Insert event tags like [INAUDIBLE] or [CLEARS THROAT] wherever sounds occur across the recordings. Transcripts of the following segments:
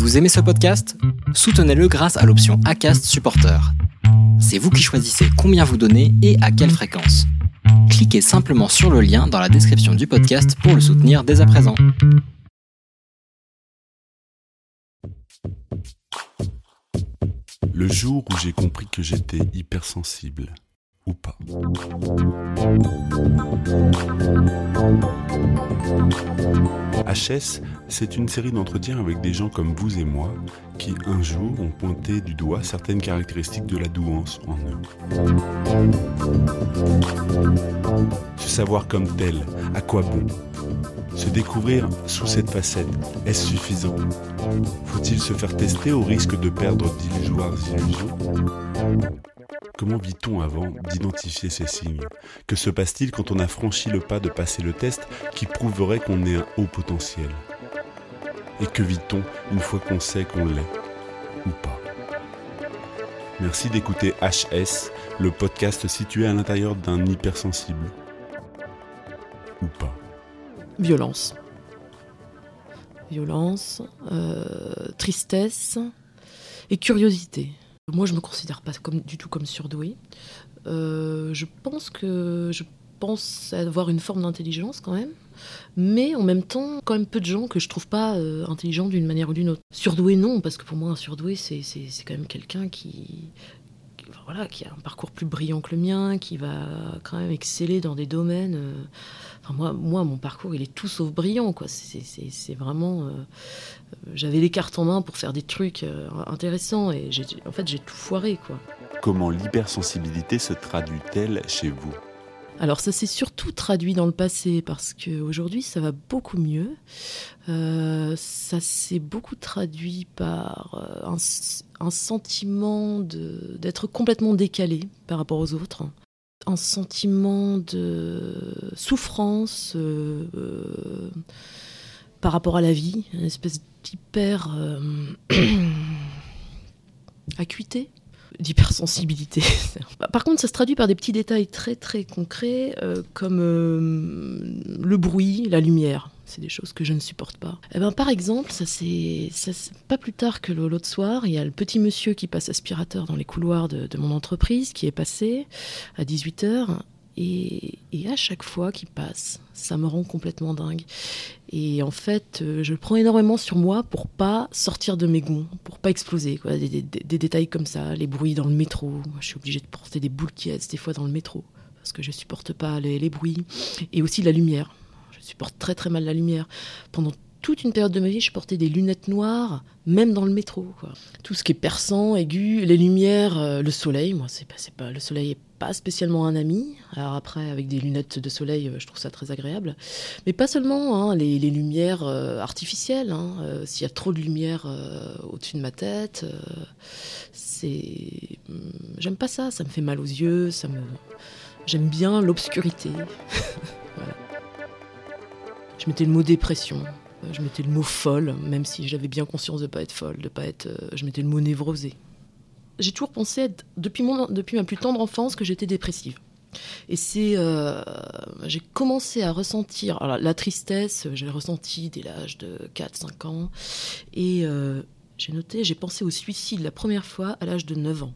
Vous aimez ce podcast? Soutenez-le grâce à l'option ACAST Supporter. C'est vous qui choisissez combien vous donnez et à quelle fréquence. Cliquez simplement sur le lien dans la description du podcast pour le soutenir dès à présent. Le jour où j'ai compris que j'étais hypersensible, ou pas. HS, c'est une série d'entretiens avec des gens comme vous et moi qui, un jour, ont pointé du doigt certaines caractéristiques de la douance en eux. Se savoir comme tel, à quoi bon? Se découvrir sous cette facette, est-ce suffisant? Faut-il se faire tester au risque de perdre d'illusoires illusions? Comment vit-on avant d'identifier ces signes? Que se passe-t-il quand on a franchi le pas de passer le test qui prouverait qu'on est un haut potentiel? Et que vit-on une fois qu'on sait qu'on l'est Ou pas? Merci d'écouter HS, le podcast situé à l'intérieur d'un hypersensible. Ou pas. Violence. Violence, euh, tristesse et curiosité. Moi, je me considère pas du tout comme surdouée. Euh, je pense que je pense avoir une forme d'intelligence quand même, mais en même temps, quand même peu de gens que je trouve pas euh, intelligents d'une manière ou d'une autre. Surdoué, non, parce que pour moi, un surdoué, c'est quand même quelqu'un qui, voilà, qui a un parcours plus brillant que le mien, qui va quand même exceller dans des domaines. Euh, moi, moi, mon parcours, il est tout sauf brillant, quoi. C'est vraiment. Euh, j'avais les cartes en main pour faire des trucs euh, intéressants et en fait, j'ai tout foiré, quoi. Comment l'hypersensibilité se traduit-elle chez vous? Alors ça s'est surtout traduit dans le passé parce qu'aujourd'hui ça va beaucoup mieux. Euh, ça s'est beaucoup traduit par euh, un, sentiment d'être complètement décalé par rapport aux autres. Un sentiment de souffrance euh, par rapport à la vie, une espèce d'hyper [CLEARS THROAT] acuité d'hypersensibilité. [LAUGHS] par contre, ça se traduit par des petits détails très très concrets, euh, comme euh, le bruit, la lumière. C'est des choses que je ne supporte pas. Eh ben, par exemple, ça c'est pas plus tard que l'autre soir, il y a le petit monsieur qui passe aspirateur dans les couloirs de, de mon entreprise qui est passé à 18h et, à chaque fois qu'il passe, ça me rend complètement dingue. Et en fait, euh, je prends énormément sur moi pour pas sortir de mes gonds, pour pas exploser. Quoi. Des, détails comme ça, les bruits dans le métro. Je suis obligée de porter des boules qui des fois dans le métro parce que je supporte pas les, les bruits. Et aussi la lumière. Je supporte très très mal la lumière. Pendant toute une période de ma vie, je portais des lunettes noires, même dans le métro. Tout ce qui est perçant, aigu, les lumières, euh, le soleil, moi, c'est pas, pas, le soleil est pas spécialement un ami. Alors après, avec des lunettes de soleil, euh, je trouve ça très agréable. Mais pas seulement hein, les, lumières euh, artificielles. Hein. S'il y a trop de lumière au-dessus de ma tête, c'est, hmm, j'aime pas ça. Ça me fait mal aux yeux. Ça me, j'aime bien l'obscurité. [LAUGHS] Je mettais le mot dépression. Euh, je mettais le mot folle, même si j'avais bien conscience de ne pas être folle, de pas être. Euh, je mettais le mot névrosée. J'ai toujours pensé, depuis, mon, depuis ma plus tendre enfance, que j'étais dépressive. Et c'est, euh, j'ai commencé à ressentir la tristesse, j'ai ressenti dès l'âge de 4-5 ans, et j'ai noté, j'ai pensé au suicide la première fois à l'âge de 9 ans.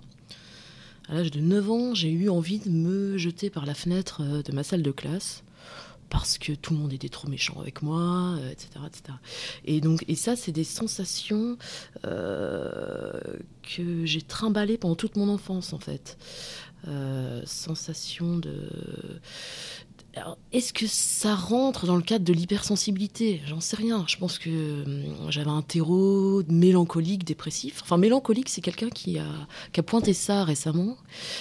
À l'âge de 9 ans, j'ai eu envie de me jeter par la fenêtre de ma salle de classe parce que tout le monde était trop méchant avec moi, etc., euh, etc. Et donc, et ça, c'est des sensations euh, que j'ai trimballées pendant toute mon enfance, en fait. Euh, sensation de. Est-ce que ça rentre dans le cadre de l'hypersensibilité? J'en sais rien. Je pense que hum, j'avais un terreau mélancolique, dépressif. Enfin, mélancolique, c'est quelqu'un qui a, qui a pointé ça récemment,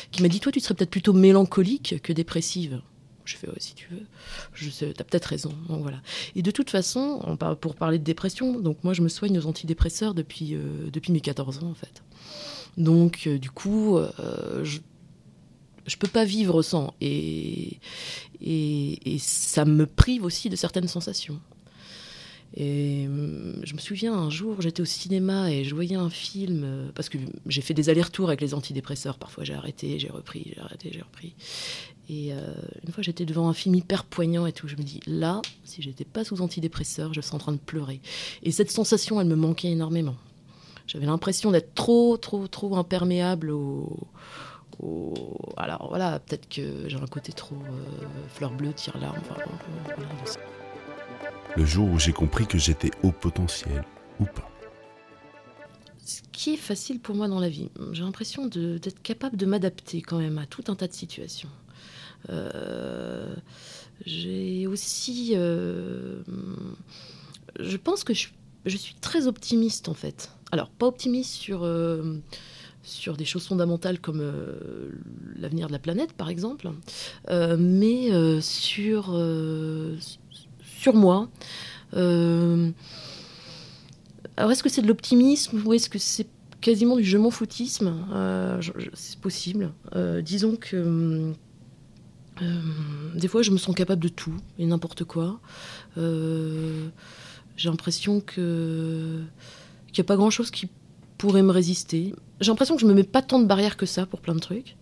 qui m'a dit Toi, tu serais peut-être plutôt mélancolique que dépressive. Je fais, si tu veux, je sais, t'as peut-être raison. Donc voilà. Et de toute façon, on pour parler de dépression, donc moi je me soigne aux antidépresseurs depuis, euh, depuis mes 14 ans en fait. Donc euh, du coup, euh, je, je peux pas vivre sans. Et, et, et, ça me prive aussi de certaines sensations. Et hum, je me souviens un jour, j'étais au cinéma et je voyais un film, parce que j'ai fait des allers-retours avec les antidépresseurs. Parfois j'ai arrêté, j'ai repris, j'ai arrêté, j'ai repris. Et euh, une fois, j'étais devant un film hyper poignant et tout. Je me dis, là, si j'étais pas sous antidépresseur, je serais en train de pleurer. Et cette sensation, elle me manquait énormément. j'avais l'impression d'être trop, trop, trop imperméable au, alors voilà, peut-être que j'ai un côté trop euh, fleur bleue, tire-larme. Le jour où j'ai compris que j'étais haut potentiel, ou pas Ce qui est facile pour moi dans la vie, j'ai l'impression d'être capable de m'adapter quand même à tout un tas de situations. Euh, j'ai aussi. Euh, je pense que je, suis très optimiste en fait. Alors, pas optimiste sur sur des choses fondamentales comme euh, l'avenir de la planète, par exemple, euh, mais euh, sur, sur moi. alors, est-ce que c'est de l'optimisme ou est-ce que c'est quasiment du je m'en foutisme? C'est possible. disons que. des fois, je me sens capable de tout et n'importe quoi. J'ai l'impression que qu'il n'y a pas grand-chose qui pourrait me résister. J'ai l'impression que je me mets pas tant de barrières que ça pour plein de trucs.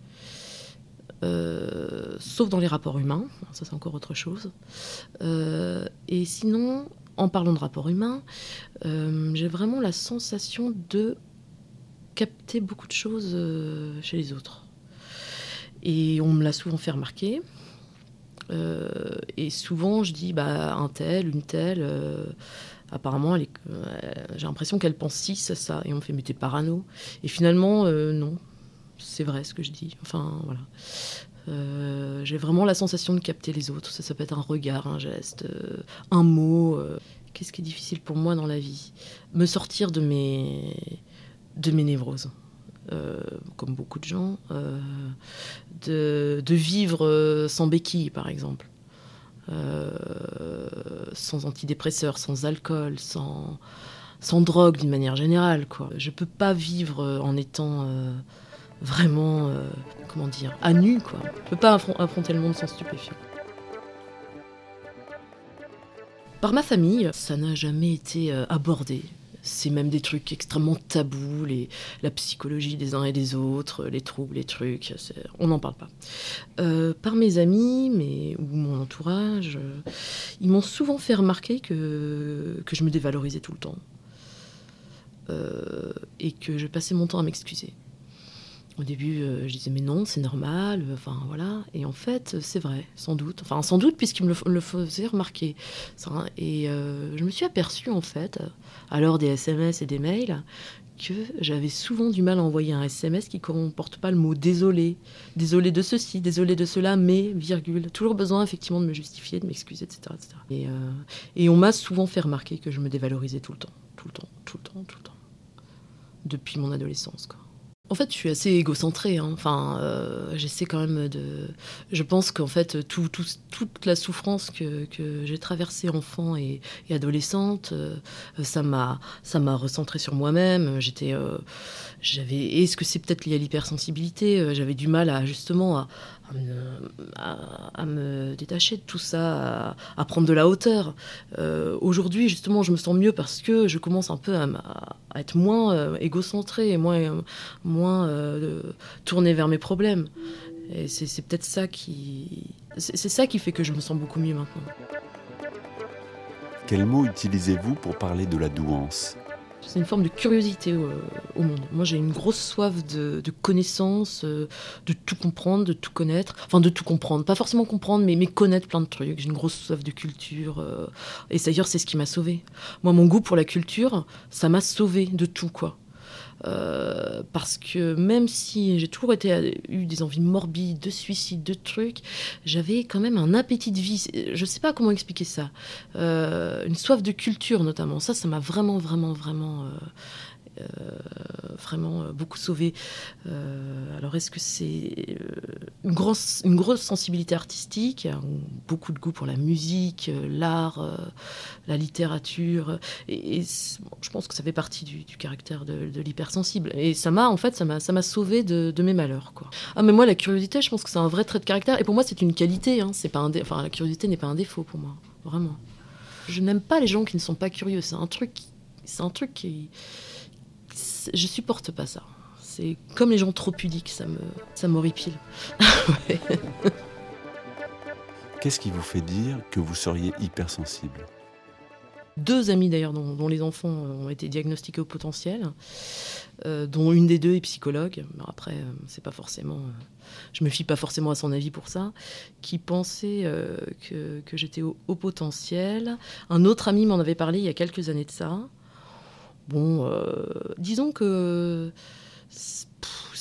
Euh, sauf dans les rapports humains, ça c'est encore autre chose. Euh, et sinon, en parlant de rapports humains, euh, j'ai vraiment la sensation de capter beaucoup de choses chez les autres. Et on me l'a souvent fait remarquer. et souvent, je dis, bah, un tel, une telle apparemment, j'ai l'impression qu'elle pense si ça, ça. Et on me fait, mais t'es parano. Et finalement, non, c'est vrai ce que je dis. Enfin, voilà. Euh, j'ai vraiment la sensation de capter les autres. Ça, peut être un regard, un geste, un mot. Qu'est-ce qui est difficile pour moi dans la vie? Me sortir de mes, de mes névroses. comme beaucoup de gens, de, de, vivre sans béquille, par exemple. Euh, sans antidépresseurs, sans alcool, sans, sans drogue d'une manière générale. Quoi. Je peux pas vivre en étant euh, vraiment, euh, comment dire, à nu. Quoi. Je peux pas affronter le monde sans stupéfiants. Par ma famille, ça n'a jamais été abordé c'est même des trucs extrêmement tabous, les, la psychologie des uns et des autres, les troubles, les trucs, on n'en parle pas. Euh, par mes amis mais, ou mon entourage, ils m'ont souvent fait remarquer que, que je me dévalorisais tout le temps. Euh, et que je passais mon temps à m'excuser. Au début, euh, je disais mais non, c'est normal, enfin voilà. Et en fait, c'est vrai, sans doute. Enfin, sans doute puisqu'il me le, faisait remarquer. Et euh, je me suis aperçue en fait, l'heure des SMS et des mails, que j'avais souvent du mal à envoyer un SMS qui ne comporte pas le mot désolé, désolé de ceci, désolé de cela, mais virgule. Toujours besoin effectivement de me justifier, de m'excuser, etc., etc. Et, euh, et on m'a souvent fait remarquer que je me dévalorisais tout le temps, tout le temps, tout le temps, tout le temps, depuis mon adolescence, quoi. En fait, je suis assez égocentrée. Hein. Enfin, euh, j'essaie quand même de. Je pense qu'en fait, toute la souffrance que, j'ai traversée enfant et, adolescente, euh, ça m'a, ça m'a recentré sur moi-même. J'étais, euh, j'avais. Est-ce que c'est peut-être lié à l'hypersensibilité J'avais du mal à justement à, me, détacher de tout ça, à, prendre de la hauteur. Euh, aujourd'hui, justement, je me sens mieux parce que je commence un peu à, être moins euh, égocentré et moins, moins euh, tourné vers mes problèmes. Et c'est peut-être ça qui, c'est ça qui fait que je me sens beaucoup mieux maintenant. Quel mot utilisez-vous pour parler de la douance? C'est une forme de curiosité au, monde. Moi, j'ai une grosse soif de, connaissance, euh, de tout comprendre, de tout connaître. Enfin, de tout comprendre. Pas forcément comprendre, mais, connaître plein de trucs. J'ai une grosse soif de culture. Euh, et d'ailleurs, c'est ce qui m'a sauvé. Moi, mon goût pour la culture, ça m'a sauvé de tout, quoi. Euh, parce que même si j'ai toujours été, eu des envies morbides, de suicide, de trucs, j'avais quand même un appétit de vie. Je sais pas comment expliquer ça. Euh, une soif de culture notamment. Ça, ça m'a vraiment, vraiment, vraiment euh, vraiment euh, beaucoup sauvé. Euh, alors est-ce que c'est une grosse, une grosse sensibilité artistique, beaucoup de goût pour la musique, l'art, la littérature, et, je pense que ça fait partie du, caractère de, l'hypersensible. Et ça m'a en fait, ça m'a, ça m'a sauvé de, mes malheurs. Quoi. Ah mais moi la curiosité, je pense que c'est un vrai trait de caractère, et pour moi c'est une qualité. Hein. c'est pas un enfin la curiosité n'est pas un défaut pour moi, vraiment. Je n'aime pas les gens qui ne sont pas curieux. C'est un truc, c'est un truc qui je supporte pas ça. C'est comme les gens trop pudiques, ça me, ça m'horripile. [LAUGHS] Qu'est-ce qui vous fait dire que vous seriez hypersensible? Deux amis d'ailleurs dont, dont les enfants ont été diagnostiqués au potentiel, euh, dont une des deux est psychologue. Mais après, euh, c'est pas forcément, euh, je me fie pas forcément à son avis pour ça, qui pensait euh, que, que j'étais au, au potentiel. Un autre ami m'en avait parlé il y a quelques années de ça. Bon, euh, disons que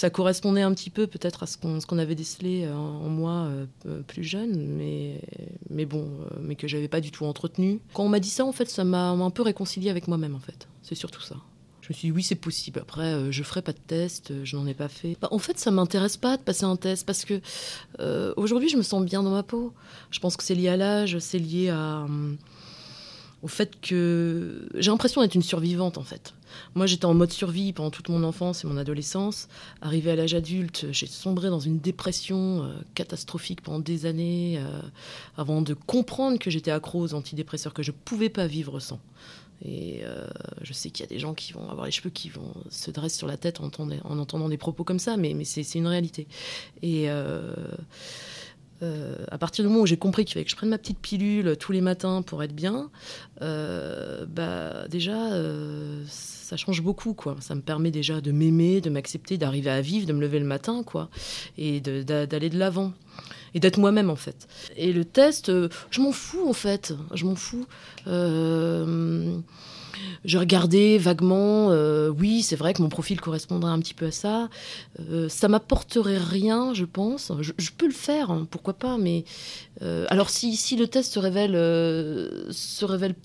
ça correspondait un petit peu peut-être à ce qu'on avait décelé euh, en moi euh, plus jeune, mais, mais bon, mais que j'avais pas du tout entretenu. Quand on m'a dit ça, en fait, ça m'a un peu réconcilié avec moi-même, en fait. C'est surtout ça. Je me suis dit, oui, c'est possible. Après, euh, je ferai pas de test, je n'en ai pas fait. Bah, en fait, ça m'intéresse pas de passer un test parce que aujourd'hui, je me sens bien dans ma peau. Je pense que c'est lié à l'âge, c'est lié à, hum, au fait que j'ai l'impression d'être une survivante, en fait. Moi, j'étais en mode survie pendant toute mon enfance et mon adolescence. Arrivé à l'âge adulte, j'ai sombré dans une dépression euh, catastrophique pendant des années, euh, avant de comprendre que j'étais accro aux antidépresseurs, que je pouvais pas vivre sans. Et euh, je sais qu'il y a des gens qui vont avoir les cheveux qui vont se dresser sur la tête en entendant, en entendant des propos comme ça, mais, mais c'est c'est une réalité. Et euh, à partir du moment où j'ai compris qu'il fallait que je prenne ma petite pilule tous les matins pour être bien, euh, bah déjà euh, ça change beaucoup quoi. Ça me permet déjà de m'aimer, de m'accepter, d'arriver à vivre, de me lever le matin quoi, et d'aller de l'avant et d'être moi-même en fait. Et le test, je m'en fous en fait, je m'en fous. Je regardais vaguement, euh, oui, c'est vrai que mon profil correspondrait un petit peu à ça. Euh, ça m'apporterait rien, je pense. Je, peux le faire, hein, pourquoi pas, mais euh, alors si, si le test se révèle, se révèle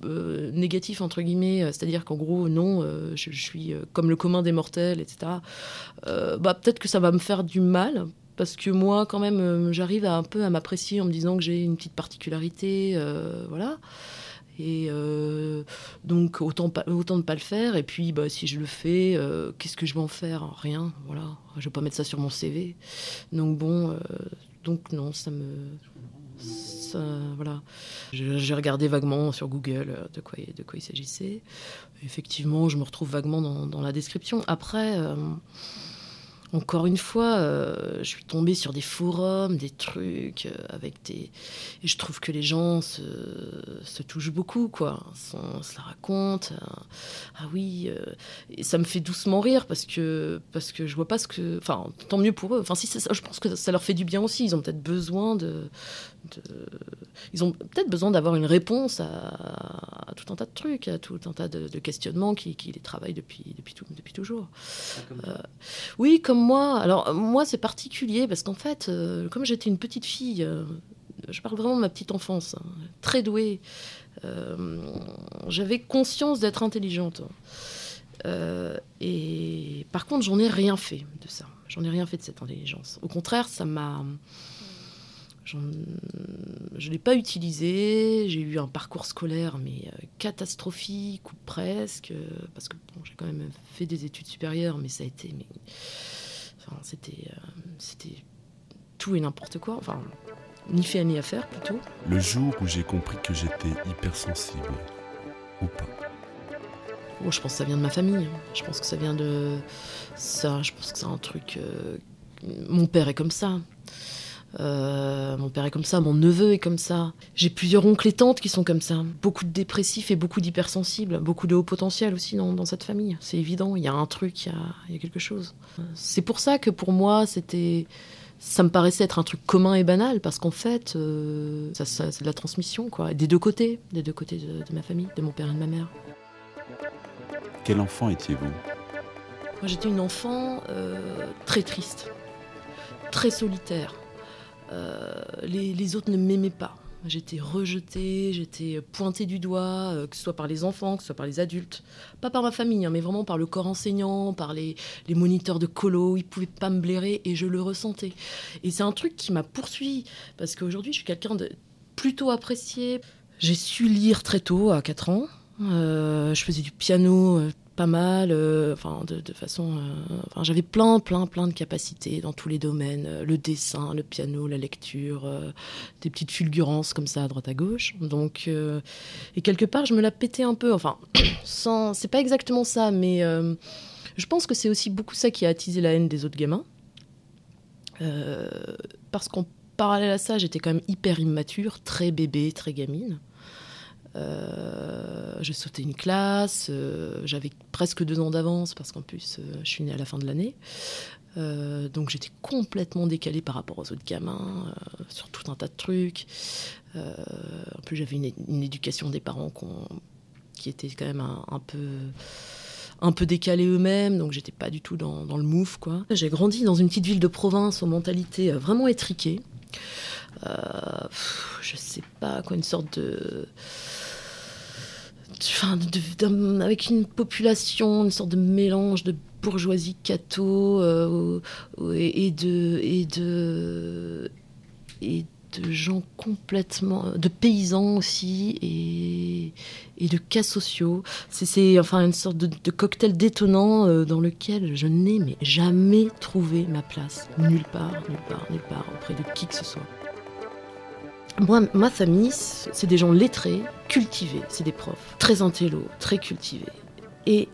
négatif, entre guillemets, c'est-à-dire qu'en gros, non, je, suis comme le commun des mortels, etc., bah, peut-être que ça va me faire du mal. Parce que moi, quand même, j'arrive un peu à m'apprécier en me disant que j'ai une petite particularité, voilà. Et euh, donc autant, pas, autant ne pas le faire. Et puis bah, si je le fais, euh, qu'est-ce que je vais en faire? Rien, voilà. Je vais pas mettre ça sur mon CV. Donc bon, euh, donc non, ça me... Voilà. J'ai regardé vaguement sur Google de quoi, de quoi il s'agissait. Effectivement, je me retrouve vaguement dans, la description. Après, encore une fois, euh, je suis tombée sur des forums, des trucs euh, avec des. Et je trouve que les gens se, se touchent beaucoup, quoi. On se la raconte. euh, ah oui. euh, et ça me fait doucement rire parce que, parce que je vois pas ce que. Enfin, tant mieux pour eux. Enfin, si ça, je pense que ça leur fait du bien aussi. Ils ont peut-être besoin de. de- ils ont peut-être besoin d'avoir une réponse à, à tout un tas de trucs, à tout un tas de, de questionnements qui, qui les travaillent depuis, depuis, tout- depuis toujours. Euh, oui, comme moi. Alors, moi, c'est particulier parce qu'en fait, euh, comme j'étais une petite fille, euh, je parle vraiment de ma petite enfance, hein, très douée, euh, j'avais conscience d'être intelligente. Et par contre, j'en ai rien fait de ça. J'en ai rien fait de cette intelligence. Au contraire, ça m'a. Je ne l'ai pas utilisé. J'ai eu un parcours scolaire, mais catastrophique ou presque. parce que bon, j'ai quand même fait des études supérieures, mais ça a été. Enfin, c'était, euh, c'était tout et n'importe quoi. Enfin, ni fait ni à faire plutôt. Le jour où j'ai compris que j'étais hypersensible. Ou pas. Bon, je pense que ça vient de ma famille. Je pense que ça vient de ça. Je pense que c'est un truc. euh, Mon père est comme ça. Euh, mon père est comme ça, mon neveu est comme ça. J'ai plusieurs oncles et tantes qui sont comme ça. Beaucoup de dépressifs et beaucoup d'hypersensibles. Beaucoup de haut potentiel aussi dans, dans cette famille. C'est évident, il y a un truc, il y a, il y a quelque chose. C'est pour ça que pour moi, c'était. Ça me paraissait être un truc commun et banal parce qu'en fait, euh, ça, ça- c'est de la transmission, quoi. Des deux côtés, des deux côtés de, de ma famille, de mon père et de ma mère. Quel enfant étiez-vous? Moi, j'étais une enfant euh, très triste, très solitaire. Euh, les, autres ne m'aimaient pas. J'étais rejetée, j'étais pointée du doigt, euh, que ce soit par les enfants, que ce soit par les adultes. Pas par ma famille, hein, mais vraiment par le corps enseignant, par les, moniteurs de colo. Ils pouvaient pas me blairer et je le ressentais. Et c'est un truc qui m'a poursuivi, parce qu'aujourd'hui, je suis quelqu'un de plutôt apprécié. J'ai su lire très tôt, à 4 ans. Euh, je faisais du piano pas mal, euh, enfin de, de façon, euh, enfin j'avais plein, plein, plein de capacités dans tous les domaines, euh, le dessin, le piano, la lecture, des petites fulgurances comme ça à droite à gauche. Donc et quelque part je me la pétais un peu, enfin [COUGHS] sans, c'est pas exactement ça, mais je pense que c'est aussi beaucoup ça qui a attisé la haine des autres gamins, parce qu'en parallèle à ça j'étais quand même hyper immature, très bébé, très gamine. J'ai sauté une classe, j'avais presque deux ans d'avance parce qu'en plus je suis née à la fin de l'année. donc j'étais complètement décalée par rapport aux autres gamins sur tout un tas de trucs. en plus j'avais une, éducation des parents qui était quand même un peu un peu décalés eux-mêmes, donc j'étais pas du tout dans, le move. quoi. J'ai grandi dans une petite ville de province aux mentalités euh, vraiment étriquées. Euh, je sais pas quoi, une sorte de. Enfin, avec une population, une sorte de mélange de bourgeoisie catho euh, et, de et de et de gens complètement, de paysans aussi et, et de cas sociaux. C'est enfin une sorte de, cocktail détonnant euh, dans lequel je n'ai jamais trouvé ma place. Nulle part, nulle part, nulle part, auprès de qui que ce soit. Moi, ma famille, c'est des gens lettrés, cultivés, c'est des profs, très intello, très cultivés. Et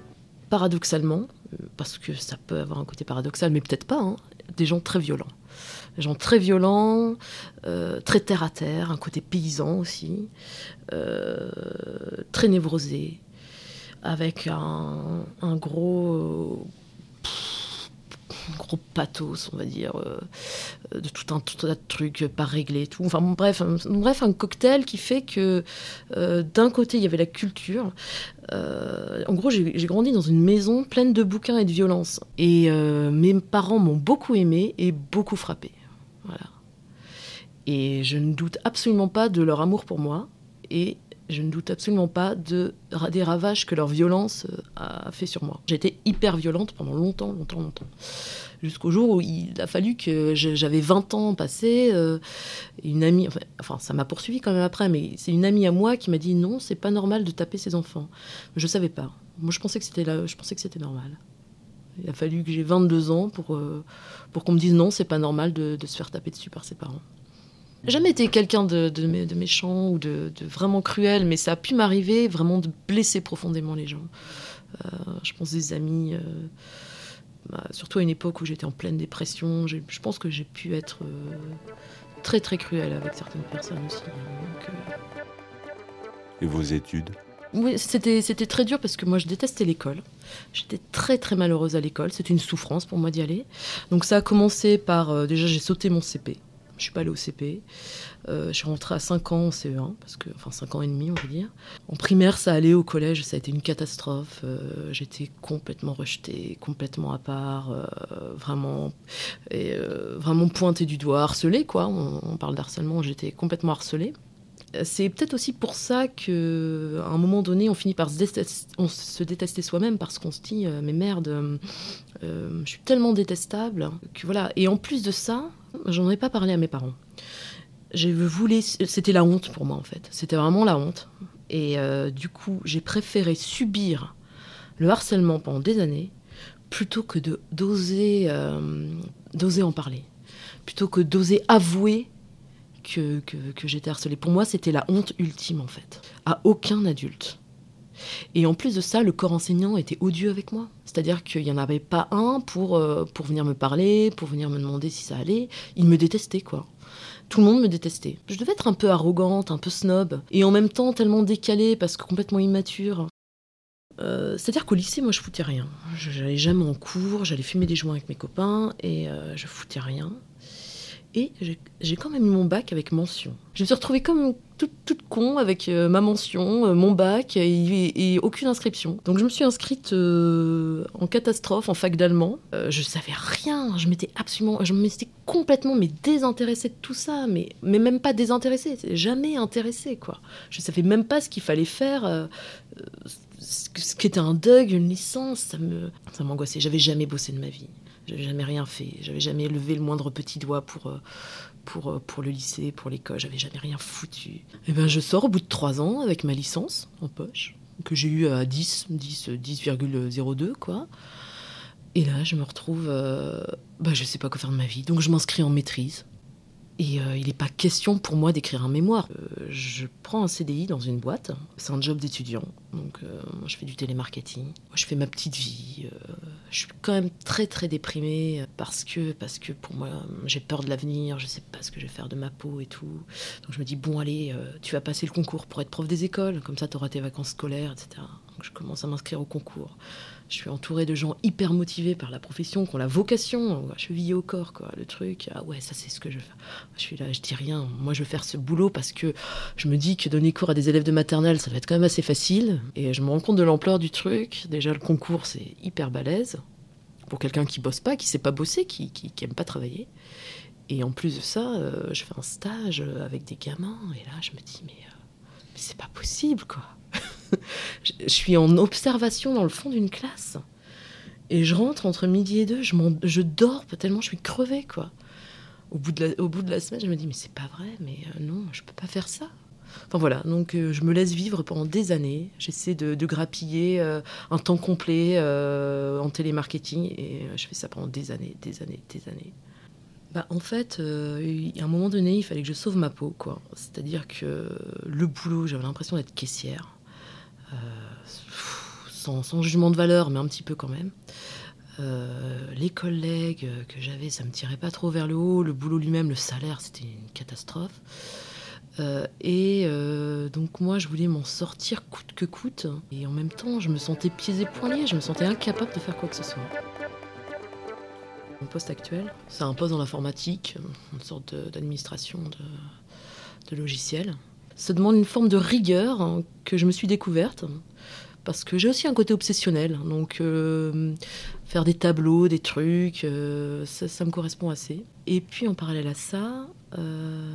paradoxalement, parce que ça peut avoir un côté paradoxal, mais peut-être pas, hein, des gens très violents des gens très violents, euh, très terre à terre, un côté paysan aussi, euh, très névrosé, avec un, gros, gros pathos, on va dire, euh, de tout un, tas de trucs pas réglés, tout. Enfin bref, un, cocktail qui fait que d'un côté il y avait la culture. en gros, j'ai grandi dans une maison pleine de bouquins et de violence, et mes parents m'ont beaucoup aimé et beaucoup frappé. Voilà. Et je ne doute absolument pas de leur amour pour moi et je ne doute absolument pas de, des ravages que leur violence euh, a fait sur moi. J'ai été hyper violente pendant longtemps, longtemps, longtemps. Jusqu'au jour où il a fallu que j'avais 20 ans passés. Euh, une amie, enfin, ça m'a poursuivi quand même après, mais c'est une amie à moi qui m'a dit non, c'est pas normal de taper ses enfants. Je savais pas. Moi, je pensais que c'était je pensais que c'était normal. Il a fallu que j'ai 22 ans pour, euh, pour qu'on me dise non, c'est pas normal de, se faire taper dessus par ses parents. Jamais été quelqu'un de, de, méchant ou de, vraiment cruel, mais ça a pu m'arriver vraiment de blesser profondément les gens. Euh, je pense des amis, euh, bah, surtout à une époque où j'étais en pleine dépression, je pense que j'ai pu être très très cruel avec certaines personnes aussi. Et vos études? Oui, c'était, c'était très dur parce que moi je détestais l'école. J'étais très très malheureuse à l'école. C'était une souffrance pour moi d'y aller. Donc ça a commencé par. Euh, déjà, j'ai sauté mon CP. Je suis pas allée au CP. Euh, je suis rentrée à 5 ans en CE1, parce que, enfin 5 ans et demi, on va dire. En primaire, ça allait au collège, ça a été une catastrophe. Euh, j'étais complètement rejetée, complètement à part, vraiment, et, vraiment pointée du doigt, harcelée, quoi. On, on parle d'harcèlement, j'étais complètement harcelée c'est peut-être aussi pour ça que, à un moment donné, on finit par se détester, soi-même parce qu'on se dit euh, mais merde, euh, je suis tellement détestable que voilà. Et en plus de ça, j'en ai pas parlé à mes parents. J'ai voulu, c'était la honte pour moi en fait. C'était vraiment la honte. Et euh, du coup, j'ai préféré subir le harcèlement pendant des années plutôt que de d'oser d'oser en parler, plutôt que d'oser avouer que, que, j'étais harcelée. Pour moi, c'était la honte ultime, en fait. À aucun adulte. Et en plus de ça, le corps enseignant était odieux avec moi. C'est-à-dire qu'il n'y en avait pas un pour, euh, pour venir me parler, pour venir me demander si ça allait. Il me détestait, quoi. Tout le monde me détestait. Je devais être un peu arrogante, un peu snob, et en même temps tellement décalée parce que complètement immature. Euh, c'est-à-dire qu'au lycée, moi, je foutais rien. J'allais jamais en cours, j'allais fumer des joints avec mes copains, et euh, je foutais rien. Et j'ai quand même eu mon bac avec mention. Je me suis retrouvée comme toute, con avec euh, ma mention, euh, mon bac et, aucune inscription. Donc je me suis inscrite euh, en catastrophe en fac d'allemand. je savais rien, je m'étais absolument, je m'étais complètement mais désintéressée de tout ça, mais, mais même pas désintéressée, jamais intéressée quoi. Je savais même pas ce qu'il fallait faire. ce qu'était un DUG, une licence, ça me, ça m'angoissait. J'avais jamais bossé de ma vie. J'avais jamais rien fait. J'avais jamais levé le moindre petit doigt pour, euh, pour, euh, pour le lycée, pour l'école. J'avais jamais rien foutu. Et eh ben, je sors au bout de trois ans avec ma licence en poche, que j'ai eu à 10, 10, 10,02, quoi. Et là, je me retrouve. Euh, bah, je sais pas quoi faire de ma vie. Donc, je m'inscris en maîtrise. Et il n'est pas question pour moi d'écrire un mémoire. je prends un CDI dans une boîte. C'est un job d'étudiant. Donc, moi, je fais du télémarketing. Moi, je fais ma petite vie je suis quand même très très déprimée parce que, parce que pour moi, j'ai peur de l'avenir, je sais pas ce que je vais faire de ma peau et tout. Donc je me dis, bon, allez, euh, tu vas passer le concours pour être prof des écoles, comme ça tu auras tes vacances scolaires, etc. Je commence à m'inscrire au concours. Je suis entourée de gens hyper motivés par la profession, qui ont la vocation, chevillée au corps, quoi, le truc. Ah ouais, ça c'est ce que je faire. Je suis là, je dis rien. Moi, je veux faire ce boulot parce que je me dis que donner cours à des élèves de maternelle, ça va être quand même assez facile. Et je me rends compte de l'ampleur du truc. Déjà, le concours, c'est hyper balèze. Pour quelqu'un qui bosse pas, qui sait pas bosser, qui, qui, aime pas travailler. Et en plus de ça, euh, je fais un stage avec des gamins. Et là, je me dis, mais, euh, mais c'est pas possible, quoi je suis en observation dans le fond d'une classe. Et je rentre entre midi et deux, je, je dors tellement je suis crevée, quoi. Au bout, de la, au bout de la semaine, je me dis, mais c'est pas vrai, mais euh, non, je peux pas faire ça. Enfin voilà, donc euh, je me laisse vivre pendant des années. J'essaie de, grappiller euh, un temps complet en télémarketing et je fais ça pendant des années, des années, des années. Bah, en fait, à un moment donné, il fallait que je sauve ma peau, quoi. C'est-à-dire que le boulot, j'avais l'impression d'être caissière. Euh, sans, jugement de valeur, mais un petit peu quand même. Euh, les collègues que j'avais, ça me tirait pas trop vers le haut. Le boulot lui-même, le salaire, c'était une catastrophe. Euh, et donc moi, je voulais m'en sortir coûte que coûte. Et en même temps, je me sentais pieds et poings. Je me sentais incapable de faire quoi que ce soit. Mon poste actuel, c'est un poste dans l'informatique, une sorte d'administration de, de logiciels ça demande une forme de rigueur hein, que je me suis découverte parce que j'ai aussi un côté obsessionnel. Donc euh, faire des tableaux, des trucs, euh, ça, me correspond assez. Et puis en parallèle à ça, euh,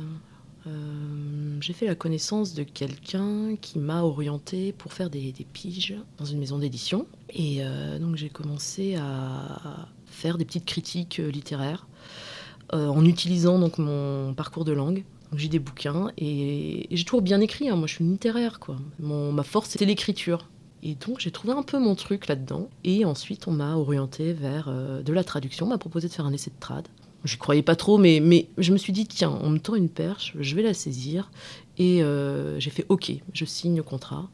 j'ai fait la connaissance de quelqu'un qui m'a orienté pour faire des, des, piges dans une maison d'édition. Et donc j'ai commencé à faire des petites critiques littéraires en utilisant donc mon parcours de langue j'ai des bouquins et, j'ai toujours bien écrit. Hein. Moi, je suis littéraire, quoi. ma force, c'était l'écriture. Et donc, j'ai trouvé un peu mon truc là-dedans. Et ensuite, on m'a orienté vers euh, de la traduction. On m'a proposé de faire un essai de trad. Je croyais pas trop, mais, je me suis dit, tiens, on me tend une perche, je vais la saisir. Et euh, j'ai fait OK, je signe le contrat,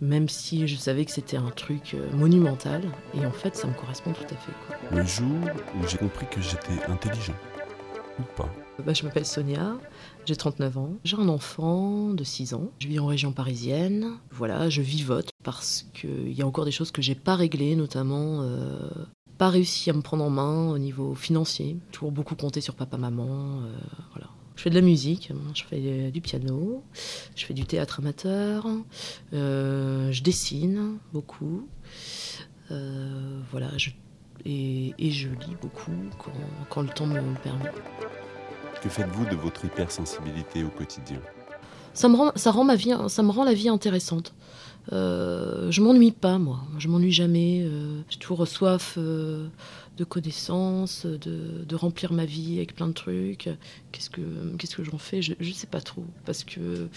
même si je savais que c'était un truc euh, monumental. Et en fait, ça me correspond tout à fait. Le jour où j'ai compris que j'étais intelligent, ou pas bah, Je m'appelle Sonia, j'ai 39 ans, j'ai un enfant de 6 ans, je vis en région parisienne. Voilà, je vivote parce qu'il y a encore des choses que j'ai pas réglées, notamment euh, pas réussi à me prendre en main au niveau financier. Toujours beaucoup compté sur papa-maman. Euh, voilà. Je fais de la musique, je fais du piano, je fais du théâtre amateur, euh, je dessine beaucoup. voilà, et, je lis beaucoup quand, quand le temps me le permet. Que faites-vous de votre hypersensibilité au quotidien? Ça me, rend, ça, me rend la vie intéressante. Euh, je m'ennuie pas, moi. Je m'ennuie jamais. Euh, j'ai toujours soif euh, de connaissances, de, remplir ma vie avec plein de trucs. Qu'est-ce que, qu'est-ce que j'en fais? Je, ne sais pas trop. Parce que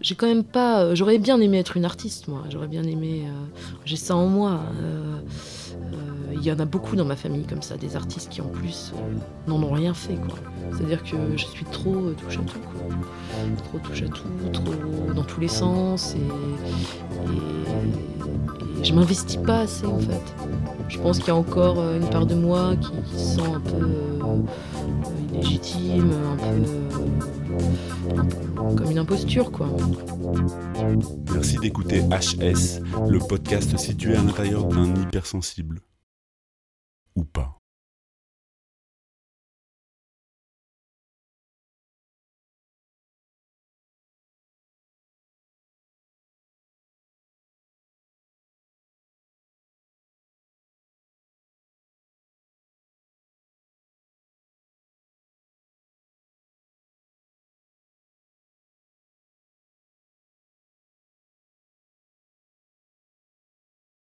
j'ai quand même pas. J'aurais bien aimé être une artiste, moi. J'aurais bien aimé. j'ai ça en moi. Il y en a beaucoup dans ma famille comme ça, des artistes qui en plus n'en ont rien fait. Quoi. C'est-à-dire que je suis trop euh, touche à tout, trop touche à tout, trop dans tous les sens, et, je m'investis pas assez en fait. Je pense qu'il y a encore euh, une part de moi qui, se sent un peu euh, illégitime, un peu, comme une imposture quoi. Merci d'écouter HS, le podcast situé à l'intérieur d'un hypersensible. Ou pas.